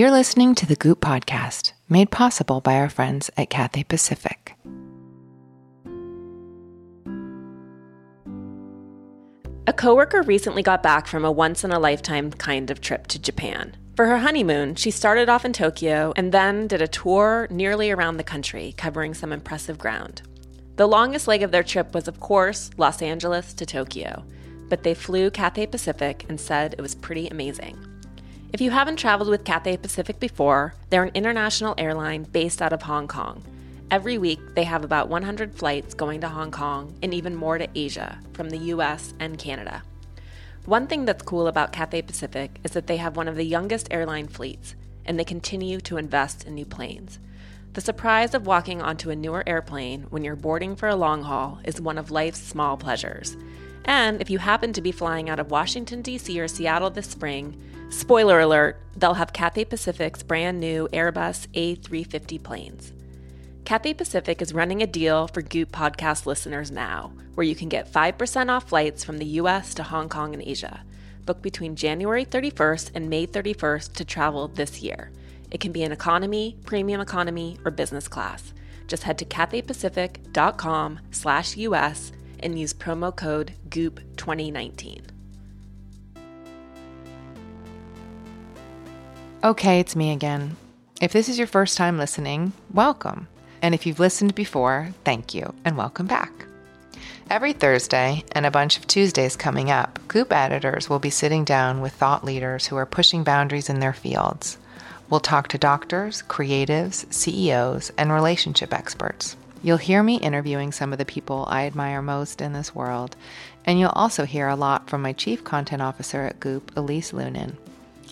You're listening to the Goop Podcast, made possible by our friends at Cathay Pacific. A coworker recently got back from a once in a lifetime kind of trip to Japan. For her honeymoon, she started off in Tokyo and then did a tour nearly around the country, covering some impressive ground. The longest leg of their trip was, of course, Los Angeles to Tokyo, but they flew Cathay Pacific and said it was pretty amazing. If you haven't traveled with Cathay Pacific before, they're an international airline based out of Hong Kong. Every week, they have about 100 flights going to Hong Kong and even more to Asia from the US and Canada. One thing that's cool about Cathay Pacific is that they have one of the youngest airline fleets, and they continue to invest in new planes. The surprise of walking onto a newer airplane when you're boarding for a long haul is one of life's small pleasures. And if you happen to be flying out of Washington, D.C. or Seattle this spring, Spoiler alert, they'll have Cathay Pacific's brand new Airbus A350 planes. Cathay Pacific is running a deal for Goop podcast listeners now, where you can get 5% off flights from the US to Hong Kong and Asia. Book between January 31st and May 31st to travel this year. It can be an economy, premium economy, or business class. Just head to cathaypacific.com slash US and use promo code GOOP2019. Okay, it's me again. If this is your first time listening, welcome. And if you've listened before, thank you and welcome back. Every Thursday and a bunch of Tuesdays coming up, Goop editors will be sitting down with thought leaders who are pushing boundaries in their fields. We'll talk to doctors, creatives, CEOs, and relationship experts. You'll hear me interviewing some of the people I admire most in this world, and you'll also hear a lot from my chief content officer at Goop, Elise Loehnen.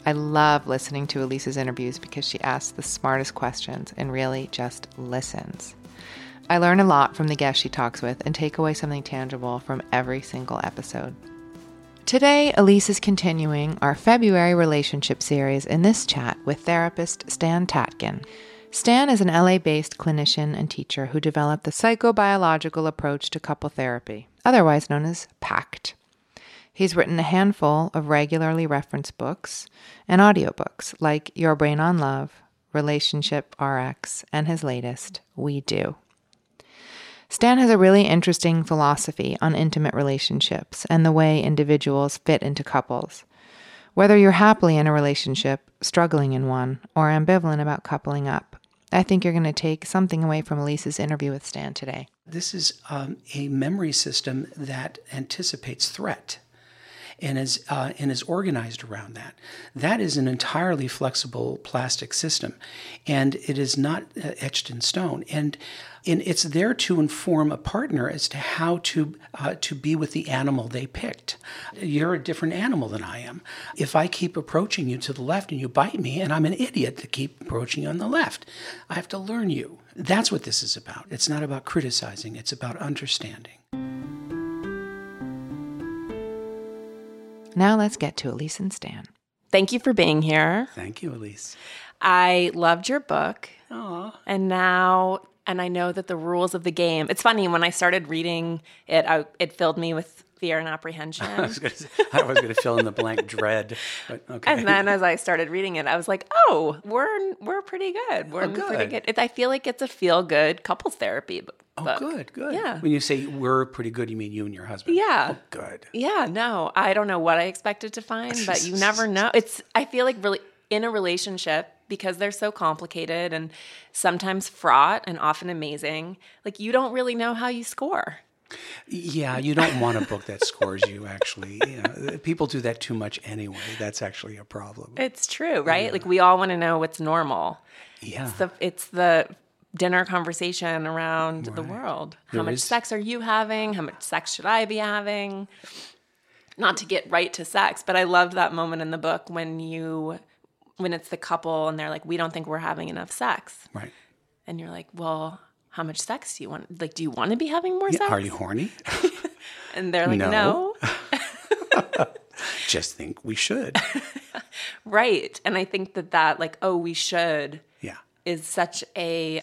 I love listening to Elise's interviews because she asks the smartest questions and really just listens. I learn a lot from the guests she talks with and take away something tangible from every single episode. Today, Elise is continuing our February relationship series in this chat with therapist Stan Tatkin. Stan is an LA based clinician and teacher who developed the psychobiological approach to couple therapy, otherwise known as PACT. He's written a handful of regularly referenced books and audiobooks like Your Brain on Love, Relationship RX, and his latest, We Do. Stan has a really interesting philosophy on intimate relationships and the way individuals fit into couples. Whether you're happily in a relationship, struggling in one, or ambivalent about coupling up, I think you're going to take something away from Elise's interview with Stan today. This is um, a memory system that anticipates threat and is uh, and is organized around that. That is an entirely flexible plastic system, and it is not uh, etched in stone. And and it's there to inform a partner as to how to uh, to be with the animal they picked. You're a different animal than I am. If I keep approaching you to the left and you bite me, and I'm an idiot to keep approaching you on the left, I have to learn you. That's what this is about. It's not about criticizing. It's about understanding. Now let's get to Elise and Stan. Thank you for being here. Thank you, Elise. I loved your book. Aww. And now, and I know that the rules of the game. It's funny when I started reading it, I, it filled me with fear and apprehension. I was going to fill in the blank dread. Okay. And then as I started reading it, I was like, "Oh, we're we're pretty good. Oh, we're Oh, good. pretty good." It, I feel like it's a feel good couples therapy oh, book. Oh, good, good. Yeah. When you say we're pretty good, you mean you and your husband? Yeah. Oh, good. Yeah, no, I don't know what I expected to find, but you never know. It's I feel like really in a relationship because they're so complicated and sometimes fraught and often amazing. Like you don't really know how you score. Yeah, you don't want a book that scores you. Actually, you know, uh, people do that too much anyway. That's actually a problem. It's true, right? Like we all want to know what's normal. Yeah. It's the it's the dinner conversation around the world. How There much is- sex are you having? How much sex should I be having? Not to get right to sex, but I loved that moment in the book when you when it's the couple and they're like, "We don't think we're having enough sex," Right. and you're like, "Well." How much sex do you want? Like, do you want to be having more Yeah, sex? Are you horny? And they're like, No. no. Just think we should. Right. And I think that that, like, oh, we should Yeah. is such a,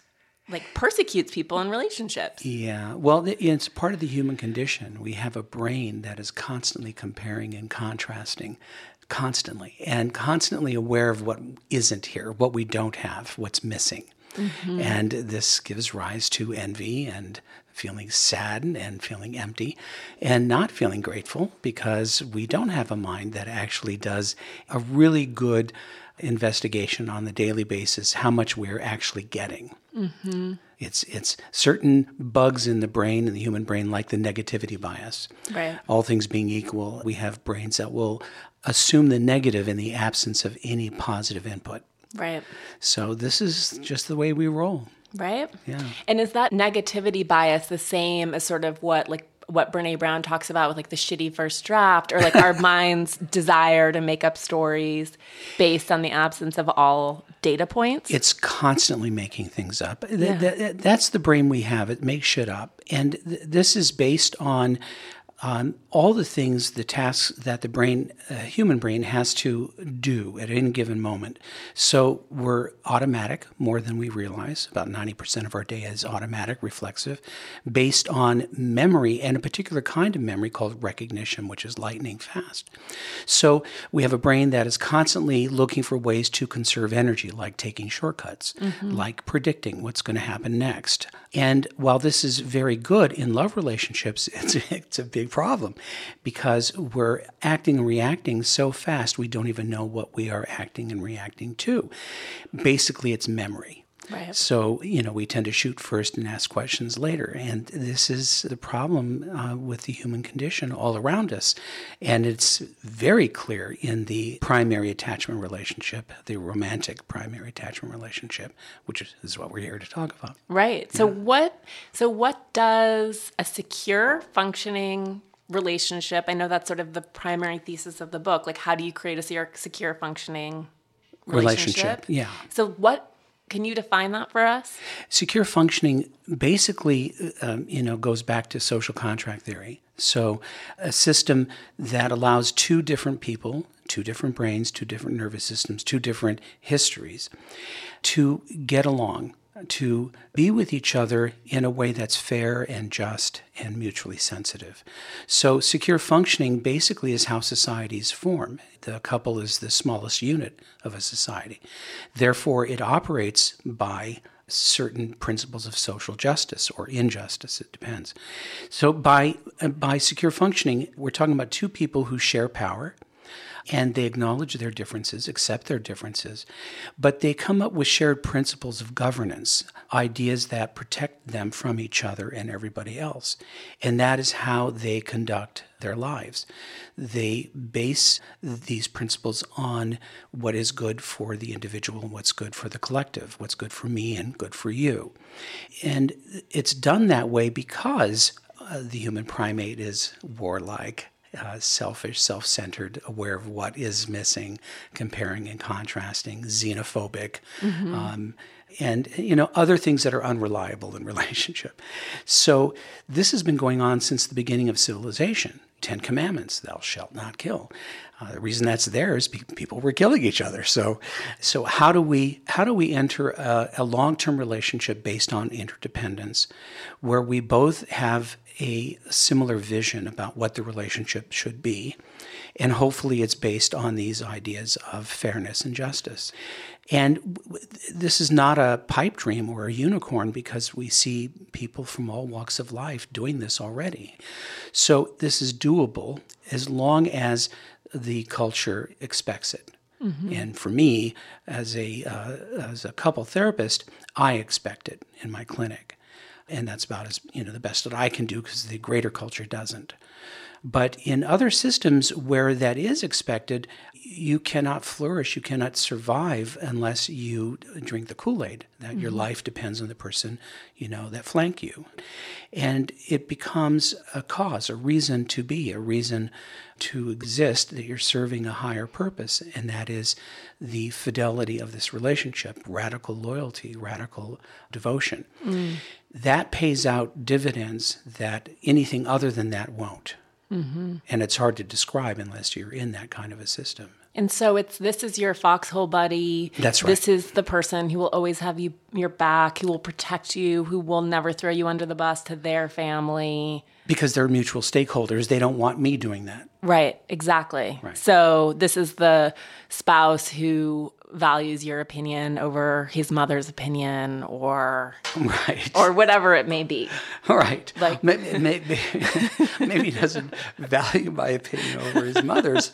like, persecutes people in relationships. Yeah, well, it's part of the human condition. We have a brain that is constantly comparing and contrasting, constantly and constantly aware of what isn't here, what we don't have, what's missing. Mm-hmm. And this gives rise to envy and feeling sad and feeling empty and not feeling grateful because we don't have a mind that actually does a really good investigation on the daily basis how much we're actually getting. Mm-hmm. It's it's certain bugs in the brain in the human brain like the negativity bias. Right. All things being equal, we have brains that will assume the negative in the absence of any positive input. Right. So this is just the way we roll. Right? Yeah. And is that negativity bias the same as sort of what like what Brene Brown talks about with like the shitty first draft or like our mind's desire to make up stories based on the absence of all data points? It's constantly making things up. Yeah. that's the brain we have. It makes shit up. And th- this is based on um, all the things, the tasks that the brain, uh, human brain, has to do at any given moment. So we're automatic more than we realize. About 90% of our day is automatic, reflexive, based on memory and a particular kind of memory called recognition, which is lightning fast. So we have a brain that is constantly looking for ways to conserve energy, like taking shortcuts, mm-hmm. like predicting what's going to happen next. And while this is very good in love relationships, it's, it's a big problem because we're acting and reacting so fast we don't even know what we are acting and reacting to. Basically, it's memory. Right. So, you know, we tend to shoot first and ask questions later. And this is the problem uh, with the human condition all around us. And it's very clear in the primary attachment relationship, the romantic primary attachment relationship, which is what we're here to talk about. Right. So, yeah. what, so what does a secure, functioning relationship, I know that's sort of the primary thesis of the book, like how do you create a secure, functioning relationship? relationship yeah. So, what can you define that for us? Secure functioning basically, um, you know, goes back to social contract theory. So, a system that allows two different people, two different brains, two different nervous systems, two different histories, to get along to be with each other in a way that's fair and just and mutually sensitive. So, secure functioning basically is how societies form. The couple is the smallest unit of a society. Therefore, it operates by certain principles of social justice or injustice it depends so by by secure functioning we're talking about two people who share power and they acknowledge their differences, accept their differences, but they come up with shared principles of governance, ideas that protect them from each other and everybody else. And that is how they conduct their lives. They base these principles on what is good for the individual and what's good for the collective, what's good for me and good for you. And it's done that way because uh, the human primate is warlike uh, selfish, self centered, aware of what is missing, comparing and contrasting, xenophobic. Mm-hmm. Um, and you know other things that are unreliable in relationship so this has been going on since the beginning of civilization ten commandments thou shalt not kill uh, the reason that's there is people were killing each other so so how do we how do we enter a, a long-term relationship based on interdependence where we both have a similar vision about what the relationship should be. And hopefully, it's based on these ideas of fairness and justice. And this is not a pipe dream or a unicorn because we see people from all walks of life doing this already. So, this is doable as long as the culture expects it. Mm-hmm. And for me, as a, uh, as a couple therapist, I expect it in my clinic and that's about as you know the best that I can do because the greater culture doesn't. But in other systems where that is expected, you cannot flourish, you cannot survive unless you drink the Kool-Aid. That mm-hmm. your life depends on the person, you know, that flank you. And it becomes a cause, a reason to be, a reason to exist that you're serving a higher purpose, and that is the fidelity of this relationship, radical loyalty, radical devotion. Mm. That pays out dividends that anything other than that won't. Mm-hmm. And it's hard to describe unless you're in that kind of a system. And so it's this is your foxhole buddy. That's right. This is the person who will always have you your back, who will protect you, who will never throw you under the bus to their family. because they're mutual stakeholders. They don't want me doing that. Right, exactly. Right. So this is the spouse who values your opinion over his mother's opinion or Right. or whatever it may be. Right. Like- maybe, maybe, maybe he doesn't value my opinion over his mother's,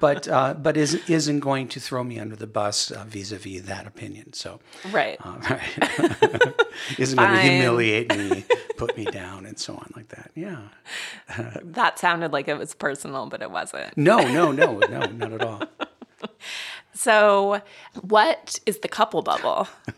but uh, but isn't isn't going to throw me under the bus uh, vis-a-vis that opinion. So, Right. uh, right. isn't going to humiliate me, put me down, and so on like that. Yeah. That sounded like it was personal, but it wasn't. No, no, no, no, not at all. So, what is the couple bubble?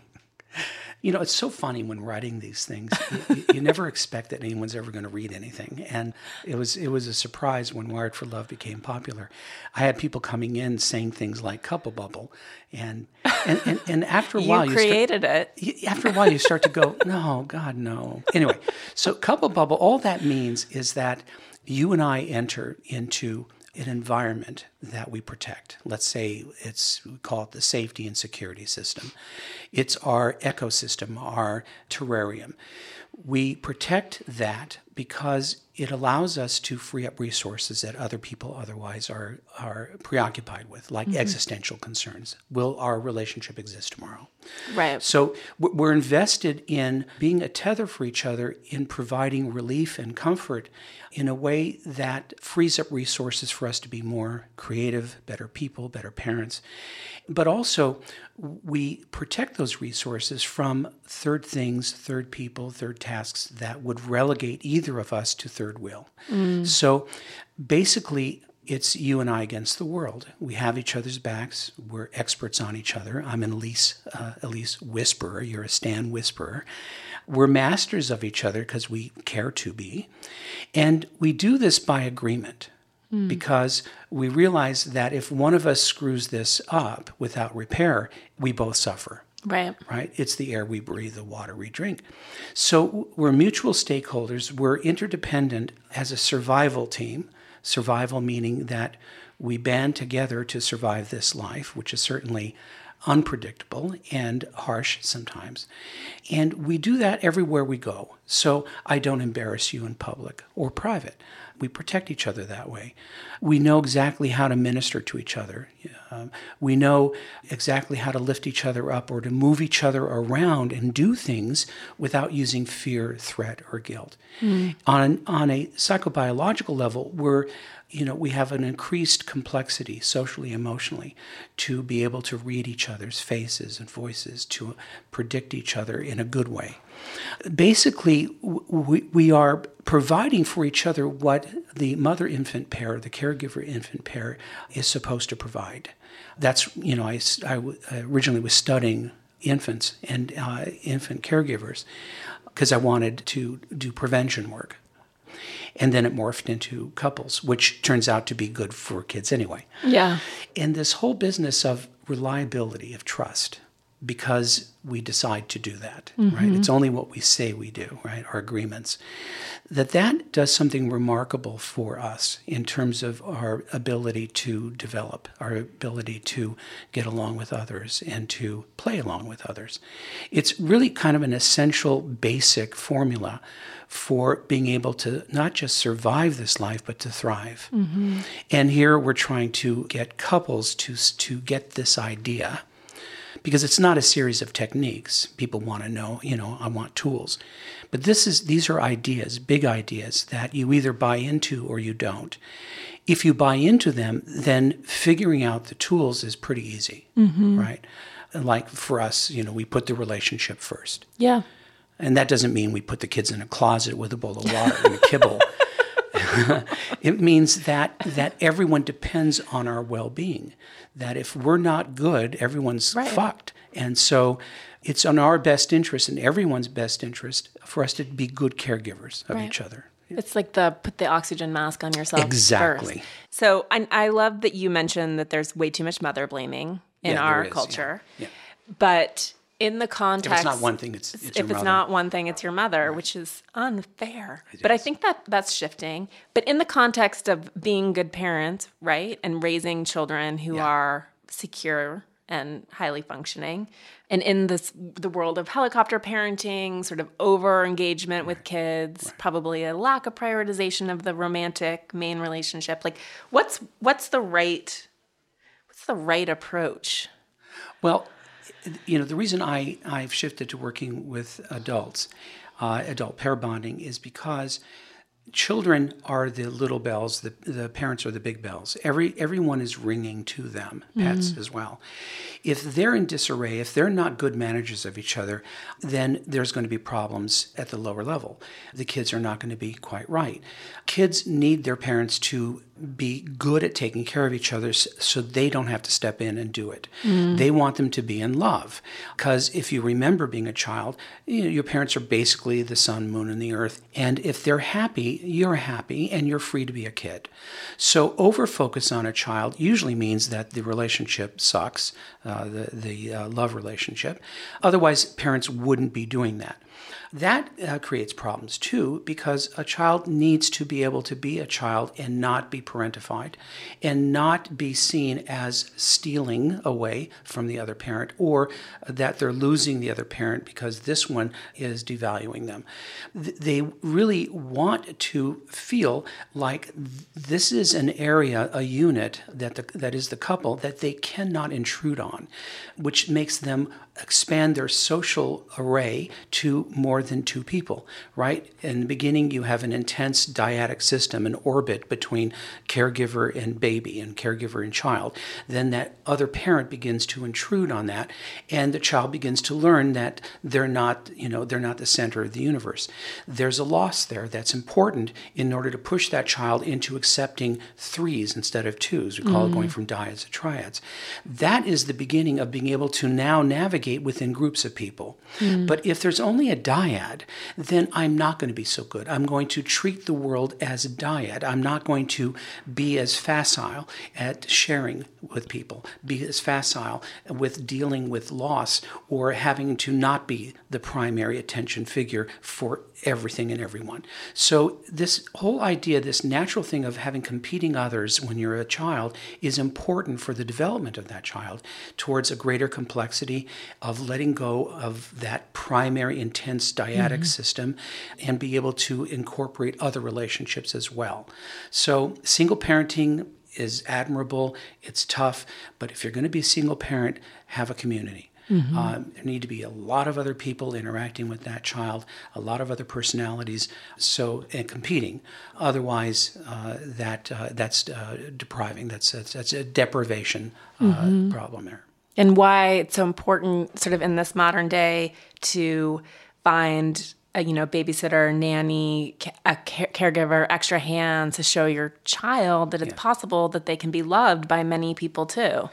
You know, it's so funny when writing these things. You, you- you never expect that anyone's ever going to read anything, and it was it was a surprise when Wired for Love became popular. I had people coming in saying things like "couple bubble," and and and, and after a You while, you start, created it. after a while you start to go, no, God, no. Anyway, so couple bubble, all that means is that you and I enter into an environment that we protect. Let's say it's we call it the safety and security system. It's our ecosystem, our terrarium. We protect that because it allows us to free up resources that other people otherwise are are preoccupied with, like mm-hmm. existential concerns. Will our relationship exist tomorrow? Right. So we're invested in being a tether for each other in providing relief and comfort in a way that frees up resources for us to be more creative, better people, better parents. But also, we protect those resources from third things, third people, third tasks that would relegate either of us to third will. So basically, it's you and I against the world. We have each other's backs. We're experts on each other. I'm an Elise, uh, Elise whisperer. You're a Stan whisperer. We're masters of each other because we care to be. And we do this by agreement Hmm. because we realize that if one of us screws this up without repair, we both suffer Right. right? It's the air we breathe, the water we drink. So we're mutual stakeholders. We're interdependent as a survival team. Survival meaning that we band together to survive this life, which is certainly unpredictable and harsh sometimes. And we do that everywhere we go. So I don't embarrass you in public or private. We protect each other that way. We know exactly how to minister to each other. Um, we know exactly how to lift each other up or to move each other around and do things without using fear, threat, or guilt. On, on a psychobiological level, we're you know, we have an increased complexity socially, emotionally, to be able to read each other's faces and voices, to predict each other in a good way. Basically, we, we are providing for each other what the mother infant pair, the caregiver infant pair, is supposed to provide. That's, you know, I originally was studying infants and uh, infant caregivers because I wanted to do prevention work and then it morphed into couples, which turns out to be good for kids anyway. Yeah. And this whole business of reliability, of trust, because we decide to do that, right? Mm-hmm. It's only what we say we do, right? Our agreements. That that does something remarkable for us in terms of our ability to develop, our ability to get along with others and to play along with others. It's really kind of an essential basic formula for being able to not just survive this life but to thrive. Mm-hmm. And here we're trying to get couples to to get this idea because it's not a series of techniques. People want to know, you know, I want tools. But this is these are ideas, big ideas that you either buy into or you don't. If you buy into them, then figuring out the tools is pretty easy, mm-hmm. right? Like for us, you know, we put the relationship first. Yeah. And that doesn't mean we put the kids in a closet with a bowl of water and a kibble. it means that that everyone depends on our well-being. That if we're not good, everyone's Right. fucked. And so it's in our best interest and everyone's best interest for us to be good caregivers of Right. each other. It's like the put the oxygen mask on yourself. Exactly. First. So I, I love that you mentioned that there's way too much mother blaming in Yeah, our there is, yeah. culture. Yeah. But in the context. If it's not one thing, it's, it's if it's mother. not one thing, it's your mother, which is unfair. but I think that that's shifting. But in the context of being good parents, right, and raising children who Yeah. are secure and highly functioning. And in this the world of helicopter parenting, sort of over engagement with kids, probably a lack of prioritization of the romantic main relationship. Like what's what's the right what's the right approach? Well, you know, the reason I, I've shifted to working with adults, uh, adult pair bonding, is because children are the little bells, the, the parents are the big bells. Every everyone is ringing to them, pets as well. If they're in disarray, if they're not good managers of each other, then there's going to be problems at the lower level. The kids are not going to be quite right. Kids need their parents to be good at taking care of each other so they don't have to step in and do it. They want them to be in love. Because if you remember being a child, you know, your parents are basically the sun, moon, and the earth. And if they're happy, you're happy and you're free to be a kid. So over focus on a child usually means that the relationship sucks, uh, the, the uh, love relationship. Otherwise, parents wouldn't be doing that. That uh, creates problems too because a child needs to be able to be a child and not be parentified and not be seen as stealing away from the other parent or that they're losing the other parent because this one is devaluing them. Th- They really want to feel like th- this is an area, a unit that the, that is the couple that they cannot intrude on, which makes them expand their social array to more than two people, right? In the beginning, you have an intense dyadic system, an orbit between caregiver and baby and caregiver and child. Then that other parent begins to intrude on that, and the child begins to learn that they're not, you know, they're not the center of the universe. There's a loss there that's important in order to push that child into accepting threes instead of twos. We call it going mm. from dyads to triads. That is the beginning of being able to now navigate within groups of people. Mm. But if there's only a dyad, then I'm not going to be so good. I'm going to treat the world as a dyad. I'm not going to be as facile at sharing with people, be as facile with dealing with loss or having to not be the primary attention figure for everything and everyone. So, this whole idea, this natural thing of having competing others when you're a child, is important for the development of that child towards a greater complexity of letting go of that primary intense dyadic system and be able to incorporate other relationships as well. So, single parenting is admirable, it's tough, but if you're going to be a single parent, have a community. Um, there need to be a lot of other people interacting with that child, a lot of other personalities, so and competing. Otherwise, uh, that uh, that's uh, depriving. That's, that's that's a deprivation uh, problem there. and why it's so important sort of in this modern day to find a you know babysitter nanny a care- caregiver extra hand to show your child that it's possible that they can be loved by many people too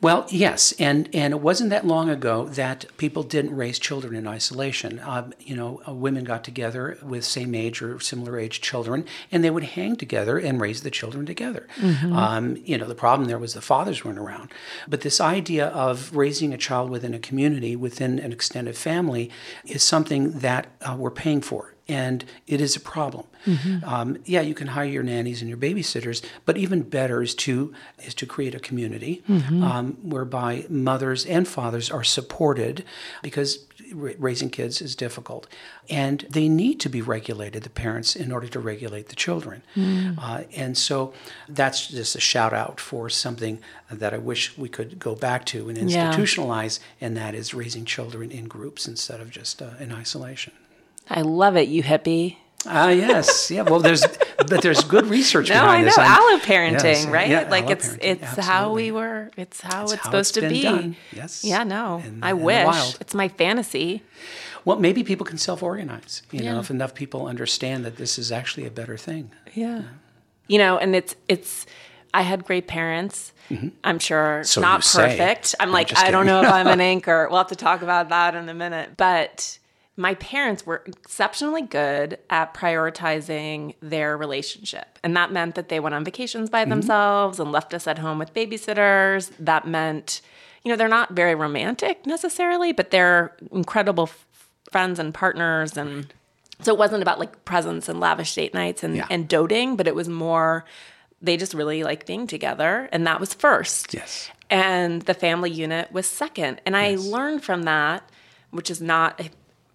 Well, yes, and and it wasn't that long ago that people didn't raise children in isolation. Um, you know, uh, women got together with same age or similar age children, and they would hang together and raise the children together. Um, you know, the problem there was the fathers weren't around. But this idea of raising a child within a community, within an extended family, is something that uh, we're paying for and it is a problem. Um, yeah, you can hire your nannies and your babysitters, but even better is to is to create a community um, whereby mothers and fathers are supported, because raising kids is difficult, and they need to be regulated. The parents in order to regulate the children, uh, and so that's just a shout out for something that I wish we could go back to and Yeah. institutionalize, and that is raising children in groups instead of just uh, in isolation. I love it you hippie Ah, yes, yeah. Well, there's but there's good research no behind i know this. I'm- allo parenting yes, right yeah, like it's it's how we were it's how it's, how supposed it's to be done. Yes. yeah no In- i in wish it's my fantasy Well, maybe people can self-organize. You know, if enough people understand that this is actually a better thing. Yeah. You know, and it's it's I had great parents. I'm sure Mm-hmm. So not you say. perfect. I'm I'm like I don't know if I'm an anchor. We'll have to talk about that in a minute. But my parents were exceptionally good at prioritizing their relationship. And that meant that they went on vacations by mm-hmm. themselves and left us at home with babysitters. That meant, you know, they're not very romantic necessarily, but they're incredible f- friends and partners and so it wasn't about like presents and lavish date nights and, Yeah. and doting, but it was more they just really like being together and that was first. Yes. and the family unit was second. And I learned from that, which is not a,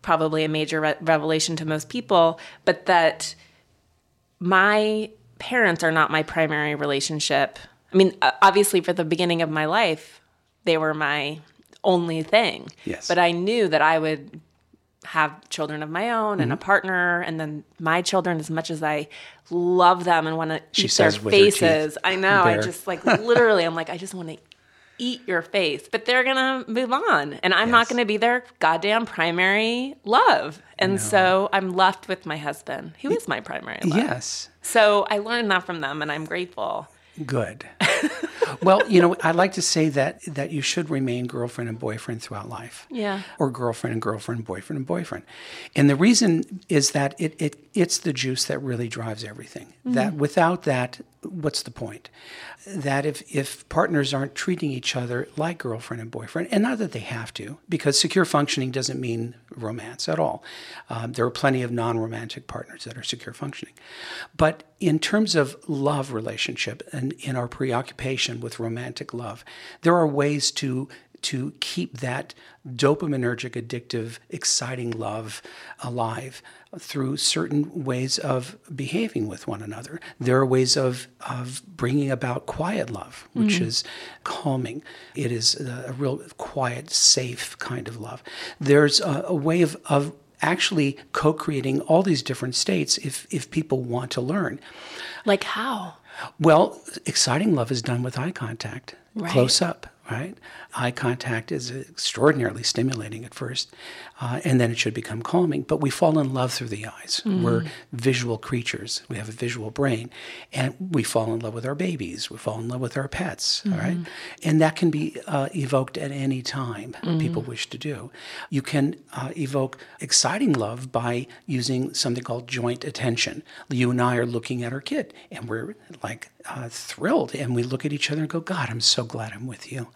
probably a major re- revelation to most people, but that my parents are not my primary relationship. I mean, obviously, for the beginning of my life, they were my only thing. Yes. But I knew that I would have children of my own Mm-hmm. and a partner, and then my children, as much as I love them and want to eat their says with her faces. I know. I just like literally, I'm like, I just want to eat your face. But they're gonna move on, and I'm not gonna be their goddamn primary love. And so I'm left with my husband, who is my primary love. Yes. So I learned that from them, and I'm grateful. Good. well, you know, I'd like to say that that you should remain girlfriend and boyfriend throughout life. Yeah. Or girlfriend and girlfriend, boyfriend and boyfriend. And the reason is that it, it it's the juice that really drives everything. That mm-hmm. without that, what's the point? That if if partners aren't treating each other like girlfriend and boyfriend, and not that they have to, because secure functioning doesn't mean romance at all. Um, there are plenty of non-romantic partners that are secure functioning, but in terms of love relationship and in our preoccupation with romantic love, there are ways to to keep that dopaminergic, addictive, exciting love alive through certain ways of behaving with one another. There are ways of, of bringing about quiet love, which mm-hmm. is calming. It is a, a real quiet, safe kind of love. There's a, a way of, of actually co-creating all these different states if, if people want to learn. Like how? Well, exciting love is done with eye contact, Right. close up, right? Eye contact is extraordinarily stimulating at first, uh, and then it should become calming. But we fall in love through the eyes. We're visual creatures. We have a visual brain, and we fall in love with our babies. We fall in love with our pets, all right? And that can be uh, evoked at any time people wish to do. You can uh, evoke exciting love by using something called joint attention. You and I are looking at our kid, and we're like uh, thrilled, and we look at each other and go, "God, I'm so glad I'm with you."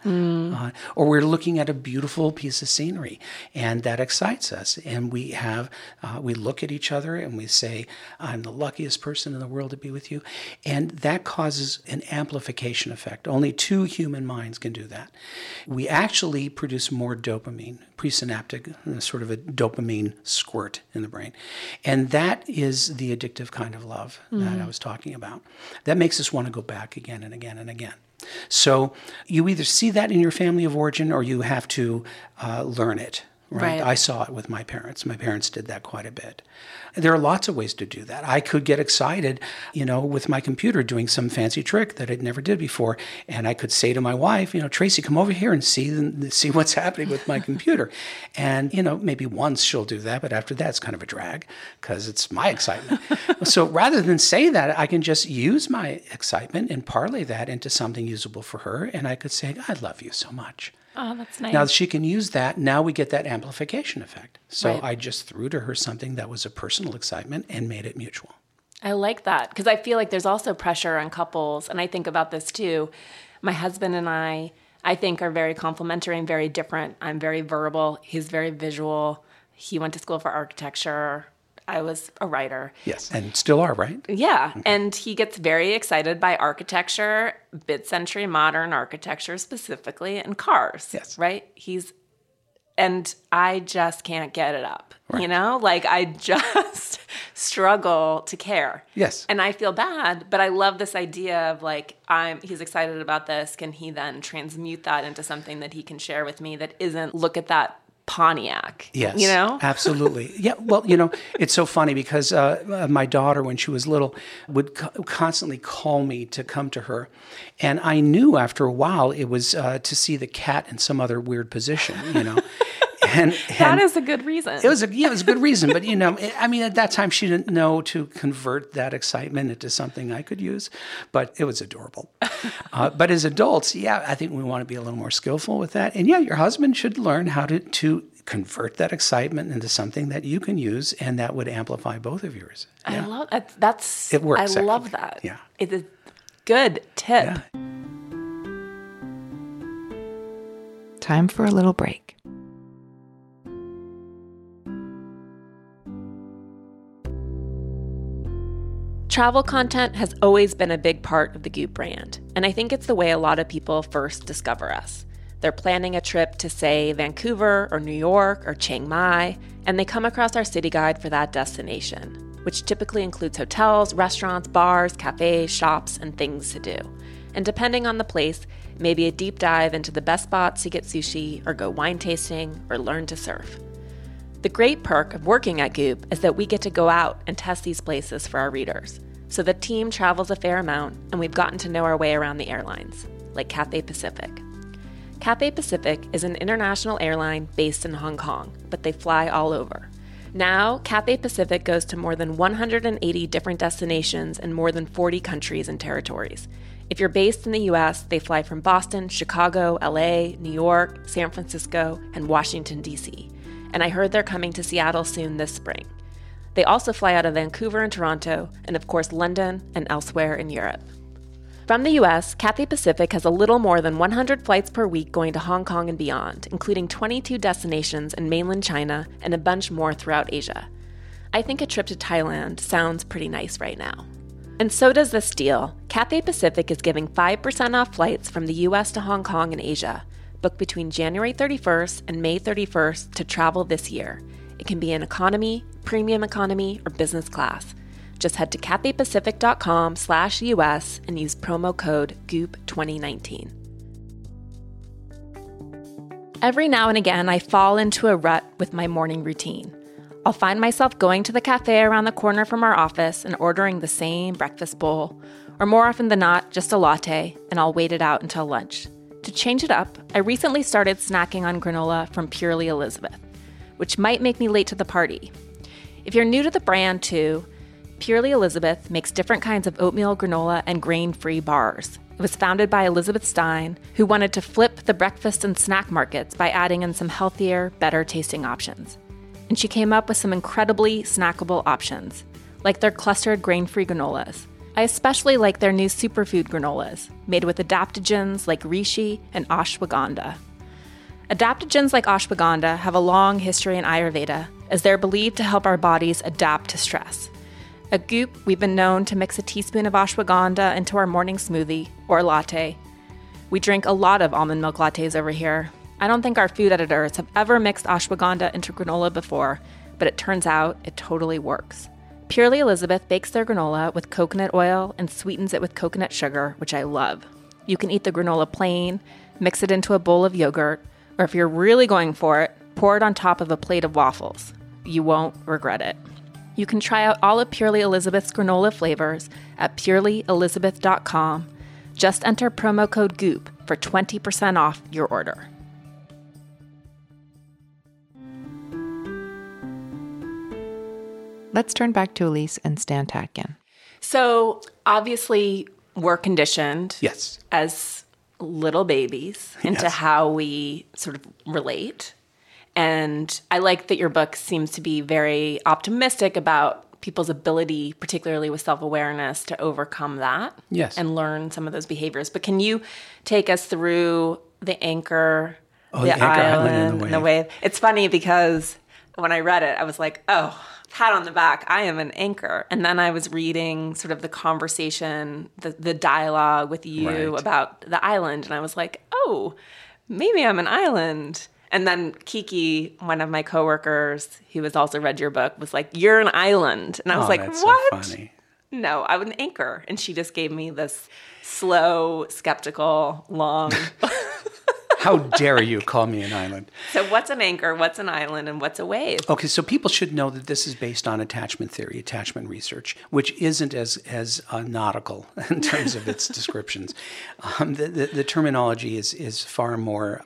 Uh, or we're looking at a beautiful piece of scenery, and that excites us, and we have uh, we look at each other and we say, "I'm the luckiest person in the world to be with you," and that causes an amplification effect. Only two human minds can do that. We actually produce more dopamine, presynaptic, uh, sort of a dopamine squirt in the brain, and that is the addictive kind of love that I was talking about. That makes us want to go back again and again and again. So you either see that in your family of origin or you have to uh, learn it. Right? Right. I saw it with my parents. My parents did that quite a bit. There are lots of ways to do that. I could get excited, you know, with my computer doing some fancy trick that I'd never did before, and I could say to my wife, you know, Tracy, come over here and see the, see what's happening with my computer. And you know, maybe once she'll do that, but after that, it's kind of a drag because it's my excitement. so rather than say that, I can just use my excitement and parlay that into something usable for her, and I could say, I love you so much. Oh, that's nice. Now she can use that. Now we get that amplification effect. So Right. I just threw to her something that was a personal excitement and made it mutual. I like that because I feel like there's also pressure on couples, and I think about this too. My husband and I, I think, are very complementary and very different. I'm very verbal. He's very visual. He went to school for architecture. I was a writer. Yes. And still are, right? Yeah, and he gets very excited by architecture, mid-century modern architecture specifically, and cars. Yes. right. He's, and I just can't get it up. You know, like I just struggle to care. Yes. and I feel bad, but I love this idea of like I'm. He's excited about this. Can he then transmute that into something that he can share with me that isn't look at that Pontiac? Yes. you know. Absolutely. Yeah. Well, you know, it's so funny because uh, uh, my daughter, when she was little, would co- constantly call me to come to her. And I knew after a while it was uh, to see the cat in some other weird position, you know. And, That and is a good reason. It was a yeah, it was a good reason, but you know, I mean, at that time she didn't know to convert that excitement into something I could use, but it was adorable. Uh, but as adults, yeah, I think we want to be a little more skillful with that, and yeah, your husband should learn how to to convert that excitement into something that you can use, and that would amplify both of yours. I love that. That's It works, I love that. Yeah. it's a good tip. Yeah. Time for a little break. Travel content has always been a big part of the Goop brand, and I think it's the way a lot of people first discover us. They're planning a trip to, say, Vancouver or New York or Chiang Mai, and they come across our city guide for that destination, which typically includes hotels, restaurants, bars, cafes, shops, and things to do. And depending on the place, maybe a deep dive into the best spots to get sushi, or go wine tasting, or learn to surf. The great perk of working at Goop is that we get to go out and test these places for our readers. So the team travels a fair amount, and we've gotten to know our way around the airlines, like Cathay Pacific. Cathay Pacific is an international airline based in Hong Kong, but they fly all over. Now, Cathay Pacific goes to more than 180 different destinations in more than 40 countries and territories. If you're based in the US, they fly from Boston, Chicago, LA, New York, San Francisco, and Washington, D.C. And I heard they're coming to Seattle soon this spring. They also fly out of Vancouver and Toronto, and of course, London and elsewhere in Europe. From the US, Cathay Pacific has a little more than 100 flights per week going to Hong Kong and beyond, including 22 destinations in mainland China and a bunch more throughout Asia. I think a trip to Thailand sounds pretty nice right now. And so does this deal. Cathay Pacific is giving 5% off flights from the US to Hong Kong and Asia. Book between January 31st and May 31st to travel this year. It can be in economy, premium economy, or business class. Just head to cathaypacific.com slash US and use promo code GOOP2019. Every now and again, I fall into a rut with my morning routine. I'll find myself going to the cafe around the corner from our office and ordering the same breakfast bowl, or more often than not, just a latte, and I'll wait it out until lunch. To change it up, I recently started snacking on granola from Purely Elizabeth, which might make me late to the party. If you're new to the brand, too, Purely Elizabeth makes different kinds of oatmeal, granola, and grain free bars. It was founded by Elizabeth Stein, who wanted to flip the breakfast and snack markets by adding in some healthier, better tasting options. And she came up with some incredibly snackable options, like their clustered grain free granolas. I especially like their new superfood granolas, made with adaptogens like reishi and ashwagandha. Adaptogens like ashwagandha have a long history in Ayurveda, as they're believed to help our bodies adapt to stress. At Goop, we've been known to mix a teaspoon of ashwagandha into our morning smoothie or latte. We drink a lot of almond milk lattes over here. I don't think our food editors have ever mixed ashwagandha into granola before, but it turns out it totally works. Purely Elizabeth bakes their granola with coconut oil and sweetens it with coconut sugar, which I love. You can eat the granola plain, mix it into a bowl of yogurt, or if you're really going for it, pour it on top of a plate of waffles. You won't regret it. You can try out all of Purely Elizabeth's granola flavors at purelyelizabeth.com. Just enter promo code GOOP for 20% off your order. Let's turn back to Elise and Stan Tatkin. So, obviously, we're conditioned Yes. as little babies into Yes. how we sort of relate. And I like that your book seems to be very optimistic about people's ability, particularly with self awareness, to overcome that. Yes. And learn some of those behaviors. But can you take us through the anchor, Oh, the anchor island and the and the wave? It's funny because when I read it, I was like, oh, pat on the back, I am an anchor. And then I was reading sort of the conversation, the, the dialogue with you Right. about the island. And I was like, oh, maybe I'm an island. And then Kiki, one of my coworkers who has also read your book, was like, You're an island. And I was Oh, like, What? so funny. No, I'm an anchor. And she just gave me this slow, skeptical, long. How dare you call me an island? so, what's an anchor? What's an island? And what's a wave? Okay, so people should know that this is based on attachment theory, attachment research, which isn't as as uh, nautical in terms of its descriptions. Um, the, the, the terminology is is far more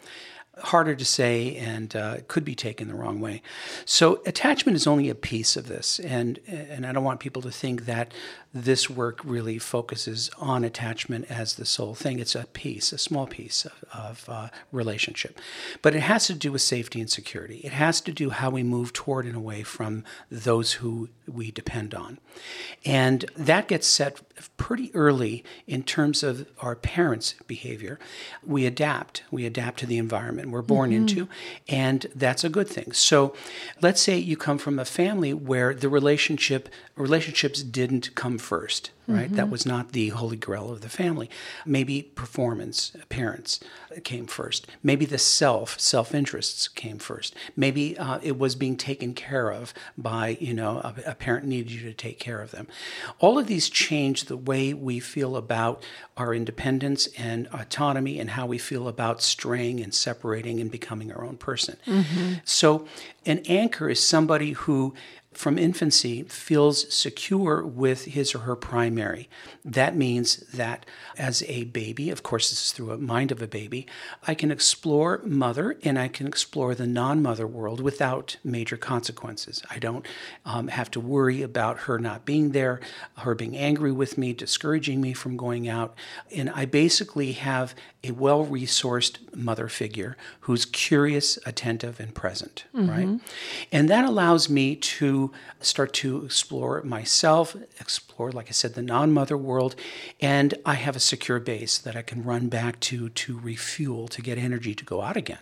harder to say and uh, could be taken the wrong way. So attachment is only a piece of this, and and I don't want people to think that this work really focuses on attachment as the sole thing. It's a piece, a small piece of, of uh, relationship, but it has to do with safety and security. It has to do how we move toward and away from those who we depend on, and that gets set pretty early in terms of our parents' behavior. We adapt. We adapt to the environment we're born into, and that's a good thing. So, let's say you come from a family where the relationship relationships didn't come first, right? That was not the holy grail of the family. Maybe performance, appearance came first. Maybe the self, self interests came first. Maybe uh, it was being taken care of by, you know, a, a parent needed you to take care of them. All of these change the way we feel about our independence and autonomy and how we feel about straying and separating and becoming our own person. So, an anchor is somebody who from infancy feels secure with his or her primary. That means that as a baby, of course, this is through a mind of a baby, I can explore mother and I can explore the non mother world without major consequences. I don't um, have to worry about her not being there, her being angry with me, discouraging me from going out. And I basically have a well resourced mother figure who's curious, attentive, and present, right? And that allows me to start to explore myself, explore, like I said, the non mother world, and I have a secure base that I can run back to to refuel, to get energy to go out again.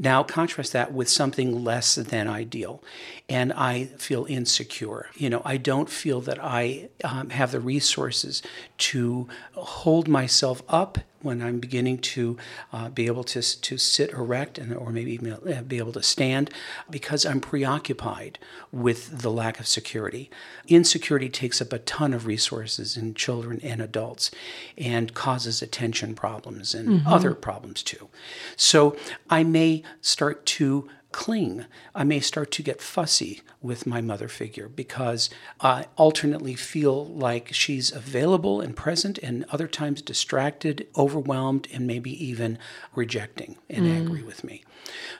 Now, contrast that with something less than ideal, and I feel insecure. You know, I don't feel that I um, have the resources to hold myself up when I'm beginning to uh, be able to, to sit erect and or maybe even uh, be able to stand because I'm preoccupied with the lack of security. Insecurity takes up a ton of resources in children and adults and causes attention problems and other problems too. So I may start to cling. I may start to get fussy with my mother figure because I alternately feel like she's available and present, and other times distracted, overwhelmed, and maybe even rejecting and mm. angry with me.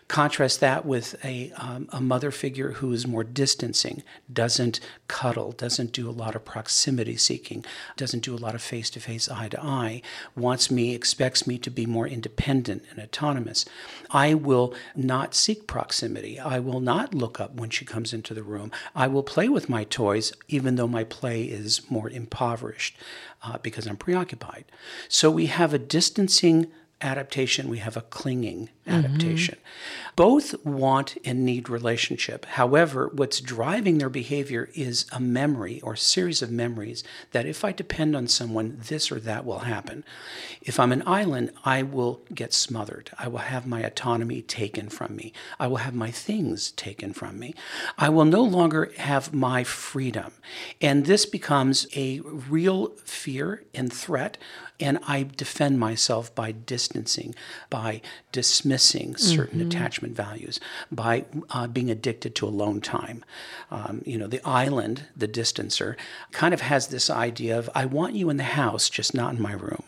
Contrast that with a, um, a mother figure who is more distancing, doesn't cuddle, doesn't do a lot of proximity seeking, doesn't do a lot of face to face, eye to eye, wants me, expects me to be more independent and autonomous. I will not seek proximity. I will not look up when she comes into the room. I will play with my toys, even though my play is more impoverished uh, because I'm preoccupied. So we have a distancing adaptation, we have a clinging adaptation. Mm-hmm. Both want and need relationship. However, what's driving their behavior is a memory or series of memories that if I depend on someone, this or that will happen. If I'm an island, I will get smothered. I will have my autonomy taken from me. I will have my things taken from me. I will no longer have my freedom. And this becomes a real fear and threat and I defend myself by distancing, by dismissing certain mm-hmm. attachment values, by uh, being addicted to alone time. Um, you know, the island, the distancer, kind of has this idea of I want you in the house, just not in my room.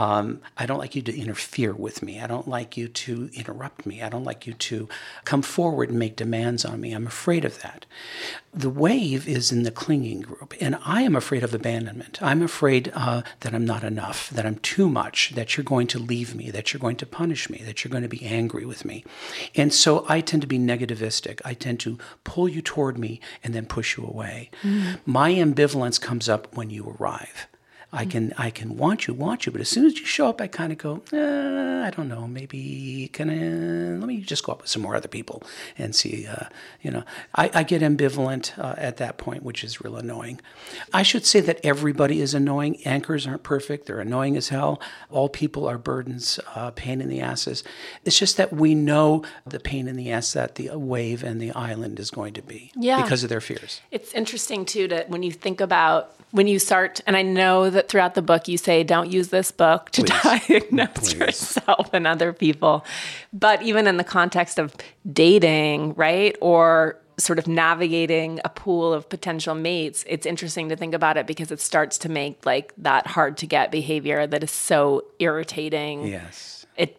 Um, I don't like you to interfere with me. I don't like you to interrupt me. I don't like you to come forward and make demands on me. I'm afraid of that. The wave is in the clinging group, and I am afraid of abandonment. I'm afraid uh, that I'm not enough, that I'm too much, that you're going to leave me, that you're going to punish me, that you're going to be angry with me. And so I tend to be negativistic. I tend to pull you toward me and then push you away. My ambivalence comes up when you arrive. I can I can want you, want you, but as soon as you show up, I kind of go, uh, I don't know, maybe can I, let me just go up with some more other people and see, uh, you know, I, I get ambivalent uh, at that point, which is real annoying. I should say that everybody is annoying. Anchors aren't perfect; they're annoying as hell. All people are burdens, uh, pain in the asses. It's just that we know the pain in the ass that the wave and the island is going to be Yeah. because of their fears. It's interesting too that when you think about when you start, and I know that throughout the book you say don't use this book to diagnose Please. yourself and other people, but even in the context of dating, right, or sort of navigating a pool of potential mates, it's interesting to think about it because it starts to make like that hard to get behavior that is so irritating. Yes. It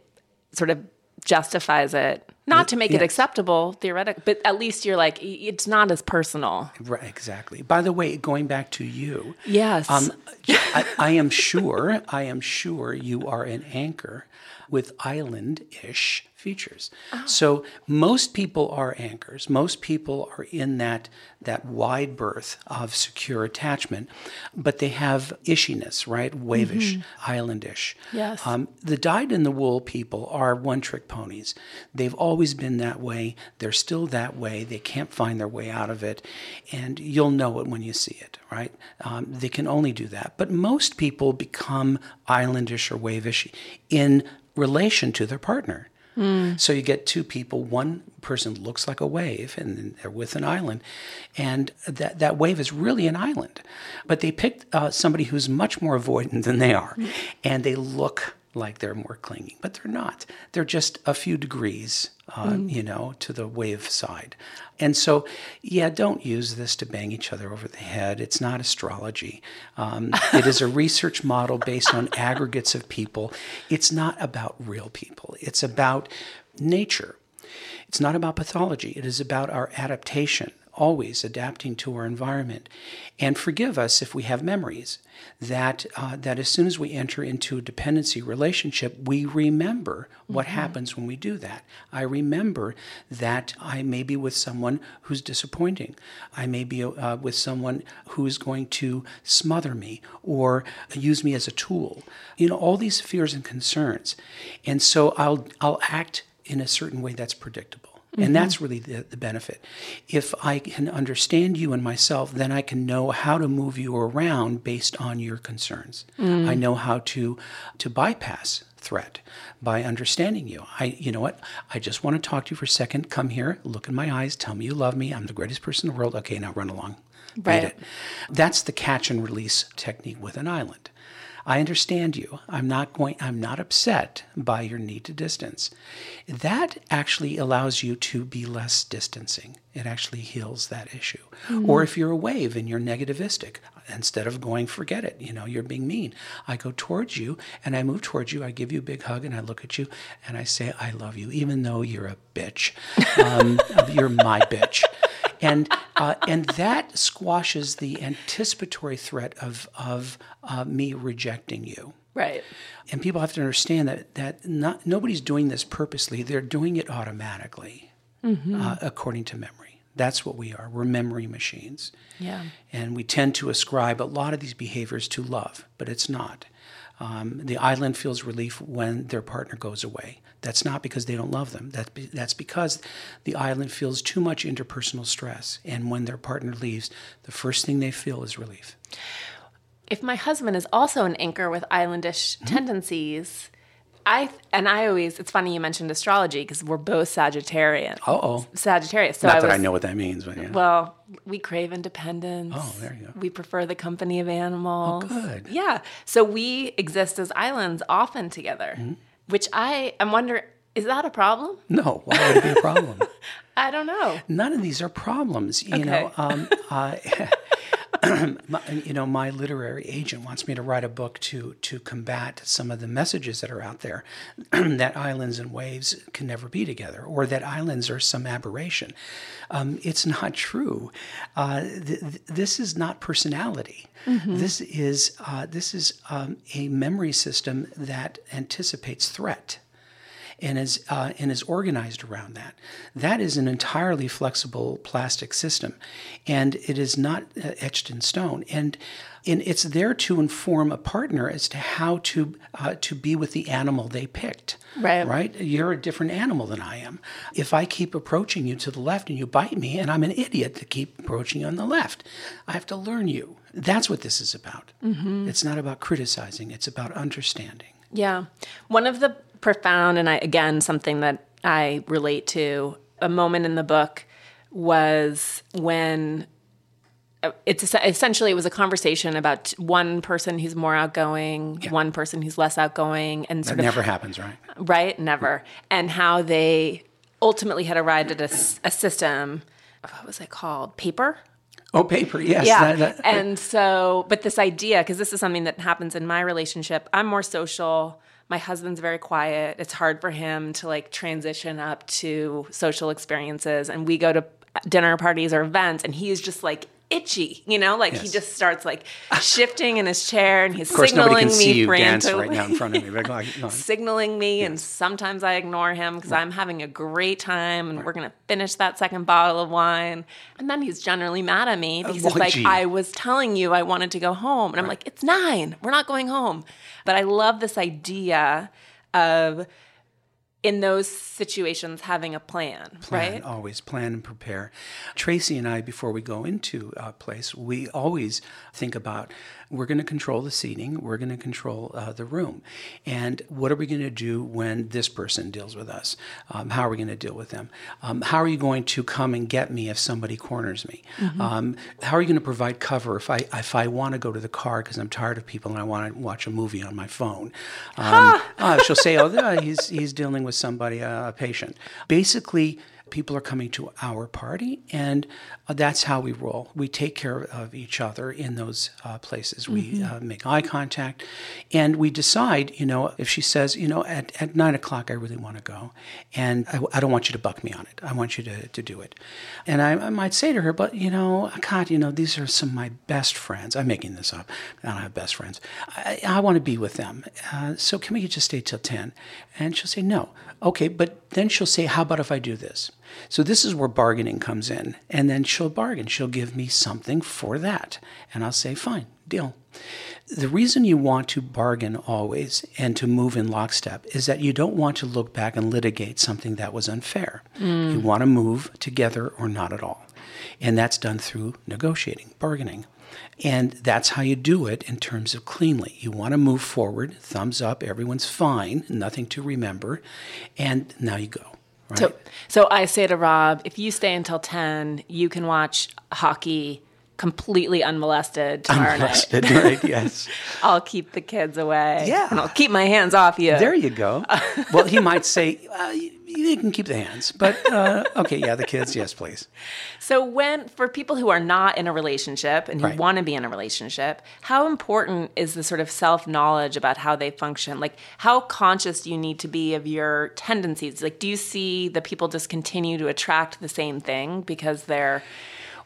sort of justifies it. Not to make it acceptable, theoretic, but at least you're like, it's not as personal. Right, exactly. By the way, going back to you, Yes. um, I, I am sure, I am sure you are an anchor with island-ish features. So most people are anchors. Most people are in that that wide berth of secure attachment, but they have ishiness, right? Wavish, islandish. Yes. Um, the dyed in the wool people are one trick ponies. They've always been that way. They're still that way. They can't find their way out of it. And you'll know it when you see it, right? Um, they can only do that. But most people become islandish or wavish in relation to their partner. Mm. So you get two people. One person looks like a wave, and they're with an island, and that that wave is really an island. But they picked uh, somebody who's much more avoidant than they are, and they look like they're more clinging, but they're not. They're just a few degrees, uh, mm. you know, to the wave side. And so, yeah, don't use this to bang each other over the head. It's not astrology. Um, it is a research model based on aggregates of people. It's not about real people, it's about nature. It's not about pathology. It is about our adaptation always adapting to our environment. And forgive us if we have memories that, uh, that as soon as we enter into a dependency relationship, we remember what mm-hmm. happens when we do that. I remember that I may be with someone who's disappointing. I may be uh, with someone who is going to smother me or use me as a tool. You know, all these fears and concerns. And so I'll, I'll act in a certain way that's predictable. Mm-hmm. And that's really the, the benefit. If I can understand you and myself, then I can know how to move you around based on your concerns. Mm. I know how to to bypass threat by understanding you. I you know what? I just want to talk to you for a second. Come here, look in my eyes, tell me you love me. I'm the greatest person in the world. Okay, now run along. Right. That's the catch and release technique with an island. I understand you. I'm not going I'm not upset by your need to distance. That actually allows you to be less distancing. It actually heals that issue. Mm-hmm. Or if you're a wave and you're negativistic, instead of going forget it, you know, you're being mean. I go towards you and I move towards you. I give you a big hug and I look at you and I say I love you even though you're a bitch. Um, you're my bitch and uh, and that squashes the anticipatory threat of of uh, me rejecting you. Right. And people have to understand that that not nobody's doing this purposely; they're doing it automatically, mm-hmm. uh, according to memory. That's what we are. We're memory machines. Yeah. And we tend to ascribe a lot of these behaviors to love, but it's not. Um, the island feels relief when their partner goes away. That's not because they don't love them. That be, that's because the island feels too much interpersonal stress. And when their partner leaves, the first thing they feel is relief. If my husband is also an anchor with islandish mm-hmm. tendencies, I and I always it's funny you mentioned astrology because we're both Sagittarian. oh. Sagittarius. So Not I that was, I know what that means, but yeah. Well, we crave independence. Oh, there you go. We prefer the company of animals. Oh, good. Yeah. So we exist as islands often together. Mm-hmm which I am wondering is that a problem? No. Why would it be a problem? I don't know. None of these are problems. You okay. know, um, uh, my, you know, my literary agent wants me to write a book to to combat some of the messages that are out there that islands and waves can never be together, or that islands are some aberration. Um, it's not true. Uh, th- th- this is not personality. Mm-hmm. This is uh, this is um, a memory system that anticipates threat and is uh, and is organized around that. That is an entirely flexible plastic system, and it is not uh, etched in stone. And and it's there to inform a partner as to how to uh, to be with the animal they picked. Right. Right. You're a different animal than I am. If I keep approaching you to the left and you bite me, and I'm an idiot to keep approaching you on the left, I have to learn you. That's what this is about. Mm-hmm. It's not about criticizing. It's about understanding. Yeah. One of the profound, and I, again, something that I relate to, a moment in the book was when uh, it's essentially it was a conversation about one person who's more outgoing, yeah. one person who's less outgoing, and sort that of never happens, right? Right, never, and how they ultimately had arrived at a, a system. What was it called? Paper. Oh, paper, yes. Yeah. That, that, and so, but this idea, because this is something that happens in my relationship, I'm more social my husband's very quiet. It's hard for him to like transition up to social experiences. And we go to dinner parties or events, and he's just like itchy, you know, like yes. he just starts like shifting in his chair and he's of course, signaling can me see you dance right now in front of me. Like, no. signaling me, yes. and sometimes I ignore him because right. I'm having a great time and right. we're gonna finish that second bottle of wine. And then he's generally mad at me oh, because it's like I was telling you I wanted to go home, and I'm like, it's nine, we're not going home. But I love this idea of in those situations having a plan, plan, right? Always plan and prepare. Tracy and I, before we go into a place, we always think about we're going to control the seating, we're going to control uh, the room, and what are we going to do when this person deals with us? Um, how are we going to deal with them? Um, how are you going to come and get me if somebody corners me? Mm-hmm. Um, how are you going to provide cover if I if I want to go to the car because I'm tired of people and I want to watch a movie on my phone? Um, uh, she'll say, "Oh, he's he's dealing with somebody, uh, a patient." Basically people are coming to our party, and uh, that's how we roll. We take care of each other in those uh, places. We mm-hmm. uh, make eye contact, and we decide, you know, if she says, you know, at, at nine o'clock, I really want to go, and I, I, don't want you to buck me on it. I want you to, to do it. And I, I, might say to her, but, you know, God, you know, these are some of my best friends. I'm making this up. I don't have best friends. I, I want to be with them. Uh, so can we just stay till 10? And she'll say, no. Okay, but then she'll say, how about if I do this? So this is where bargaining comes in. And then she'll bargain. She'll give me something for that. And I'll say, fine, deal. The reason you want to bargain always and to move in lockstep is that you don't want to look back and litigate something that was unfair. Mm. You want to move together or not at all. And that's done through negotiating, bargaining. And that's how you do it in terms of cleanly. You want to move forward, thumbs up, everyone's fine, nothing to remember, and now you go. Right? So, so I say to Rob, if you stay until 10, you can watch hockey completely unmolested tomorrow unmolested, night. right, yes. I'll keep the kids away. Yeah. And I'll keep my hands off you. There you go. well, he might say, uh, you can keep the hands. But uh, okay, yeah, the kids, yes, please. So, when for people who are not in a relationship and who right. want to be in a relationship, how important is the sort of self knowledge about how they function? Like, how conscious do you need to be of your tendencies? Like, do you see that people just continue to attract the same thing because they're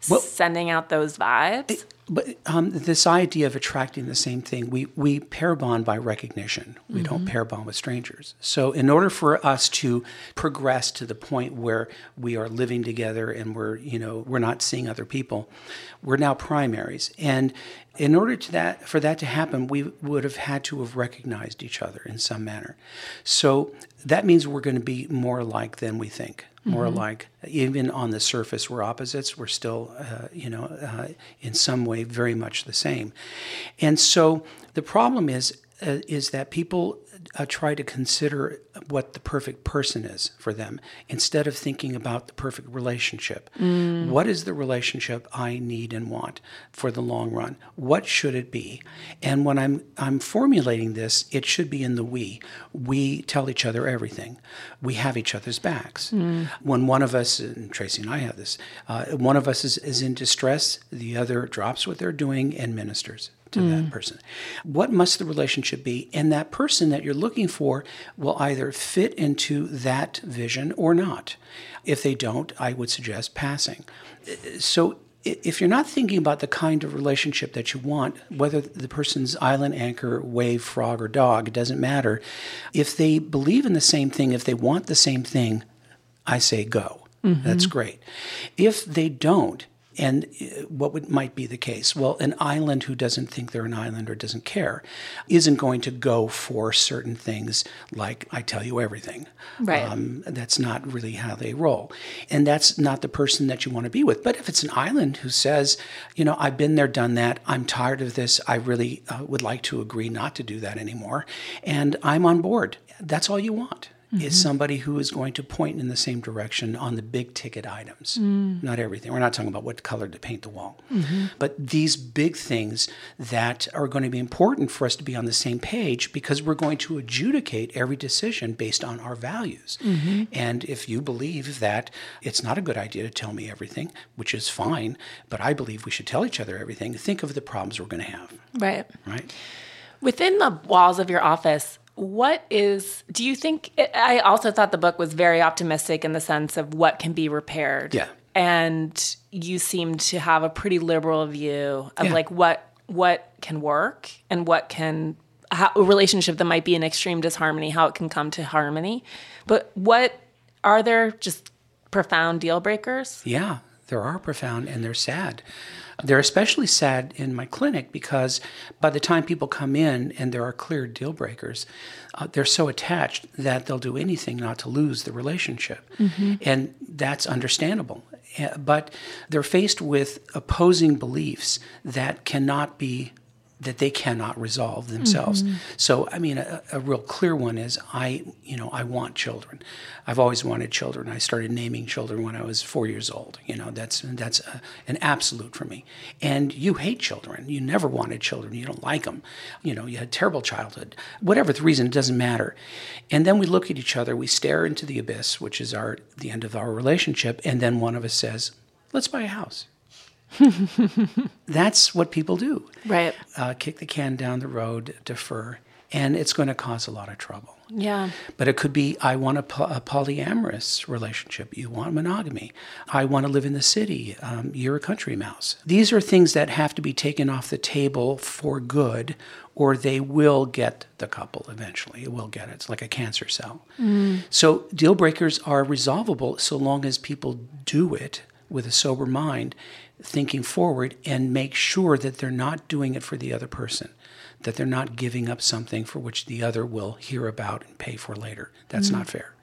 well, sending out those vibes? It, but um, this idea of attracting the same thing, we, we pair bond by recognition. We mm-hmm. don't pair bond with strangers. So, in order for us to progress to the point where we are living together and we're, you know, we're not seeing other people, we're now primaries. And in order to that, for that to happen, we would have had to have recognized each other in some manner. So, that means we're going to be more alike than we think more mm-hmm. alike. Even on the surface, we're opposites. We're still, uh, you know, uh, in some way, very much the same. And so the problem is, uh, is that people uh, try to consider what the perfect person is for them instead of thinking about the perfect relationship. Mm. What is the relationship I need and want for the long run? What should it be? And when I'm I'm formulating this, it should be in the we. We tell each other everything. We have each other's backs. Mm. When one of us, and Tracy and I have this, uh, one of us is, is in distress, the other drops what they're doing and ministers to mm. that person. What must the relationship be? And that person that you're looking for will either fit into that vision or not. If they don't, I would suggest passing. So if you're not thinking about the kind of relationship that you want, whether the person's island anchor, wave, frog, or dog, it doesn't matter. If they believe in the same thing, if they want the same thing, I say go. Mm-hmm. That's great. If they don't, and uh, what would, might be the case? Well, an island who doesn't think they're an island or doesn't care isn't going to go for certain things like I tell you everything. Right. Um, that's not really how they roll. And that's not the person that you want to be with. But if it's an island who says, you know, I've been there, done that, I'm tired of this, I really uh, would like to agree not to do that anymore, and I'm on board, that's all you want mm-hmm. is somebody who is going to point in the same direction on the big ticket items. Mm. Not everything. We're not talking about what color to paint the wall. Mm-hmm. But these big things that are going to be important for us to be on the same page because we're going to adjudicate every decision based on our values. Mm-hmm. And if you believe that it's not a good idea to tell me everything, which is fine, but I believe we should tell each other everything, think of the problems we're going to have. Right. Right. Within the walls of your office, what is, do you think? I also thought the book was very optimistic in the sense of what can be repaired. Yeah. And you seem to have a pretty liberal view of yeah. like what what can work and what can how, a relationship that might be in extreme disharmony, how it can come to harmony. But what are there just profound deal breakers? Yeah, there are profound and they're sad. They're especially sad in my clinic because by the time people come in and there are clear deal breakers, uh, they're so attached that they'll do anything not to lose the relationship. Mm-hmm. And that's understandable. Uh, but they're faced with opposing beliefs that cannot be that they cannot resolve themselves. Mm-hmm. So, I mean, a, a, real clear one is I, you know, I want children. I've always wanted children. I started naming children when I was four years old. You know, that's that's a, an absolute for me. And you hate children. You never wanted children. You don't like them. You know, you had terrible childhood. Whatever the reason, it doesn't matter. And then we look at each other. We stare into the abyss, which is our the end of our relationship. And then one of us says, "Let's buy a house." That's what people do. Right. Uh, kick the can down the road, defer, and it's going to cause a lot of trouble. Yeah. But it could be I want a, po- a polyamorous relationship. You want monogamy. I want to live in the city. Um, you're a country mouse. These are things that have to be taken off the table for good, or they will get the couple eventually. It will get it. It's like a cancer cell. Mm. So deal breakers are resolvable so long as people do it with a sober mind thinking forward and make sure that they're not doing it for the other person, that they're not giving up something for which the other will hear about and pay for later. That's mm-hmm. not fair.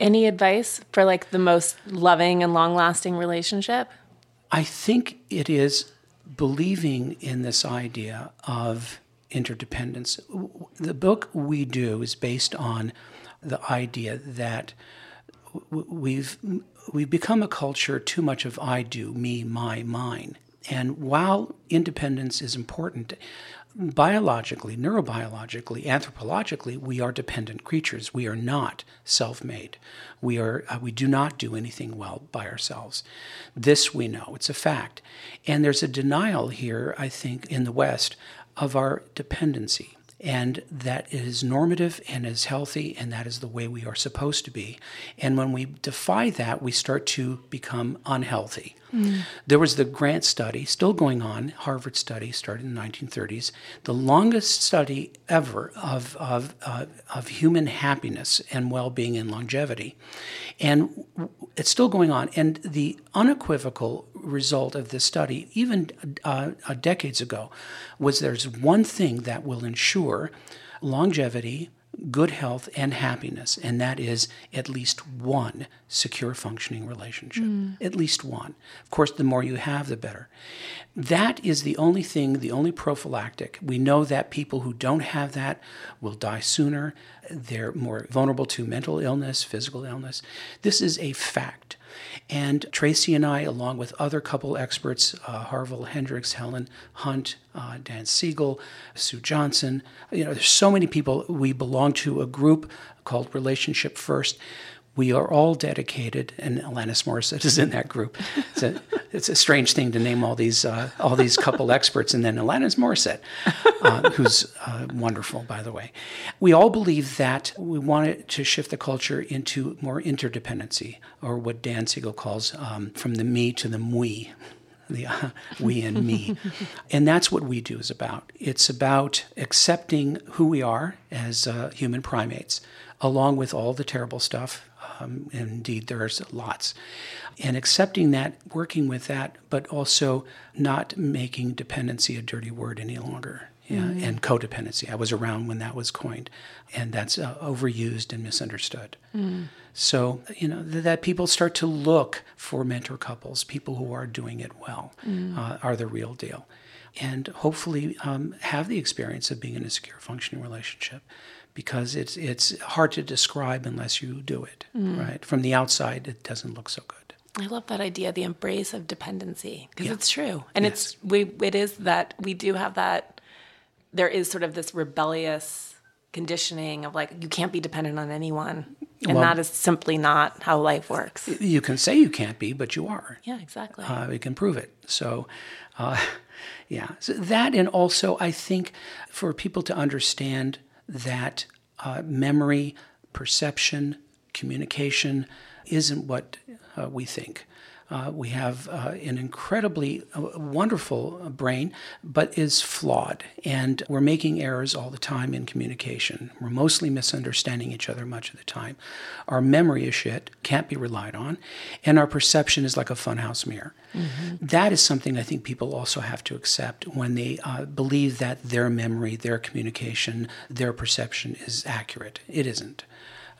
Any advice for like the most loving and long lasting relationship? I think it is believing in this idea of interdependence. The book we do is based on the idea that we've we've become a culture too much of I do, me, my, mine. And while independence is important, biologically, neurobiologically, anthropologically, we are dependent creatures. We are not self-made. We are uh, we do not do anything well by ourselves. This we know. It's a fact. And there's a denial here, I think, in the West of our dependency and that is normative and is healthy, and that is the way we are supposed to be. And when we defy that, we start to become unhealthy. Mm. There was the Grant study, still going on, Harvard study, started in the 1930s, the longest study ever of, of, uh, of human happiness and well being and longevity. And it's still going on. And the unequivocal result of this study, even uh, uh, decades ago, was there's one thing that will ensure longevity, good health, and happiness, and that is at least one secure functioning relationship. Mm. At least one. Of course, the more you have, the better. That is the only thing, the only prophylactic. We know that people who don't have that will die sooner. They're more vulnerable to mental illness, physical illness. This is a fact. And Tracy and I, along with other couple experts, uh, Harville Hendrix, Helen Hunt, uh, Dan Siegel, Sue Johnson, you know, there's so many people. We belong to a group called Relationship First we are all dedicated, and Alanis Morissette is in that group. A, it's a strange thing to name all these uh, all these couple experts, and then Alanis Morissette, uh, who's uh, wonderful, by the way. We all believe that we wanted to shift the culture into more interdependency, or what Dan Siegel calls um, from the me to the we the uh, we and me. and that's what we do is about. It's about accepting who we are as uh, human primates, along with all the terrible stuff um, indeed, there's lots. And accepting that, working with that, but also not making dependency a dirty word any longer. Yeah, mm-hmm. and codependency. I was around when that was coined, and that's uh, overused and misunderstood. Mm. So, you know, th- that people start to look for mentor couples, people who are doing it well, mm. uh, are the real deal. And hopefully um, have the experience of being in a secure, functioning relationship because it's it's hard to describe unless you do it. Mm. Right from the outside, it doesn't look so good. I love that idea, the embrace of dependency, because yeah. it's true, and yes. it's we it is that we do have that. There is sort of this rebellious conditioning of like you can't be dependent on anyone, and well, that is simply not how life works. You can say you can't be, but you are. Yeah, exactly. Uh, we can prove it. So. Uh, yeah, so that and also I think for people to understand that uh, memory, perception, communication isn't what uh, we think. Uh, we have uh, an incredibly uh, wonderful brain, but is flawed. And we're making errors all the time in communication. We're mostly misunderstanding each other much of the time. Our memory is shit, can't be relied on. And our perception is like a funhouse mirror. Mm-hmm. That is something I think people also have to accept when they uh, believe that their memory, their communication, their perception is accurate. It isn't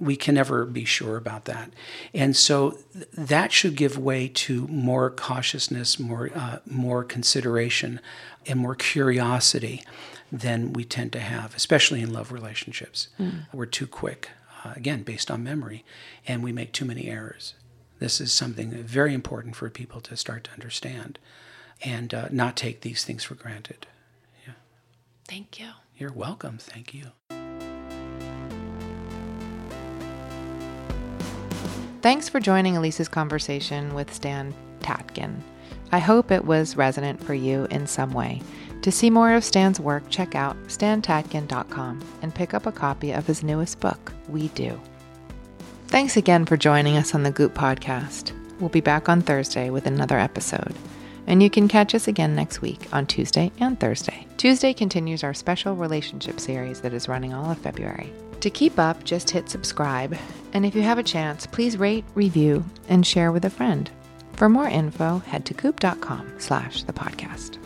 we can never be sure about that. And so that should give way to more cautiousness, more, uh, more consideration, and more curiosity than we tend to have, especially in love relationships. Mm. We're too quick, uh, again, based on memory, and we make too many errors. This is something very important for people to start to understand and uh, not take these things for granted. Yeah. Thank you. You're welcome. Thank you. Thanks for joining Elise's conversation with Stan Tatkin. I hope it was resonant for you in some way. To see more of Stan's work, check out stantatkin.com and pick up a copy of his newest book, We Do. Thanks again for joining us on the Goop Podcast. We'll be back on Thursday with another episode. And you can catch us again next week on Tuesday and Thursday. Tuesday continues our special relationship series that is running all of February. To keep up, just hit subscribe. And if you have a chance, please rate, review, and share with a friend. For more info, head to goop.com slash the podcast.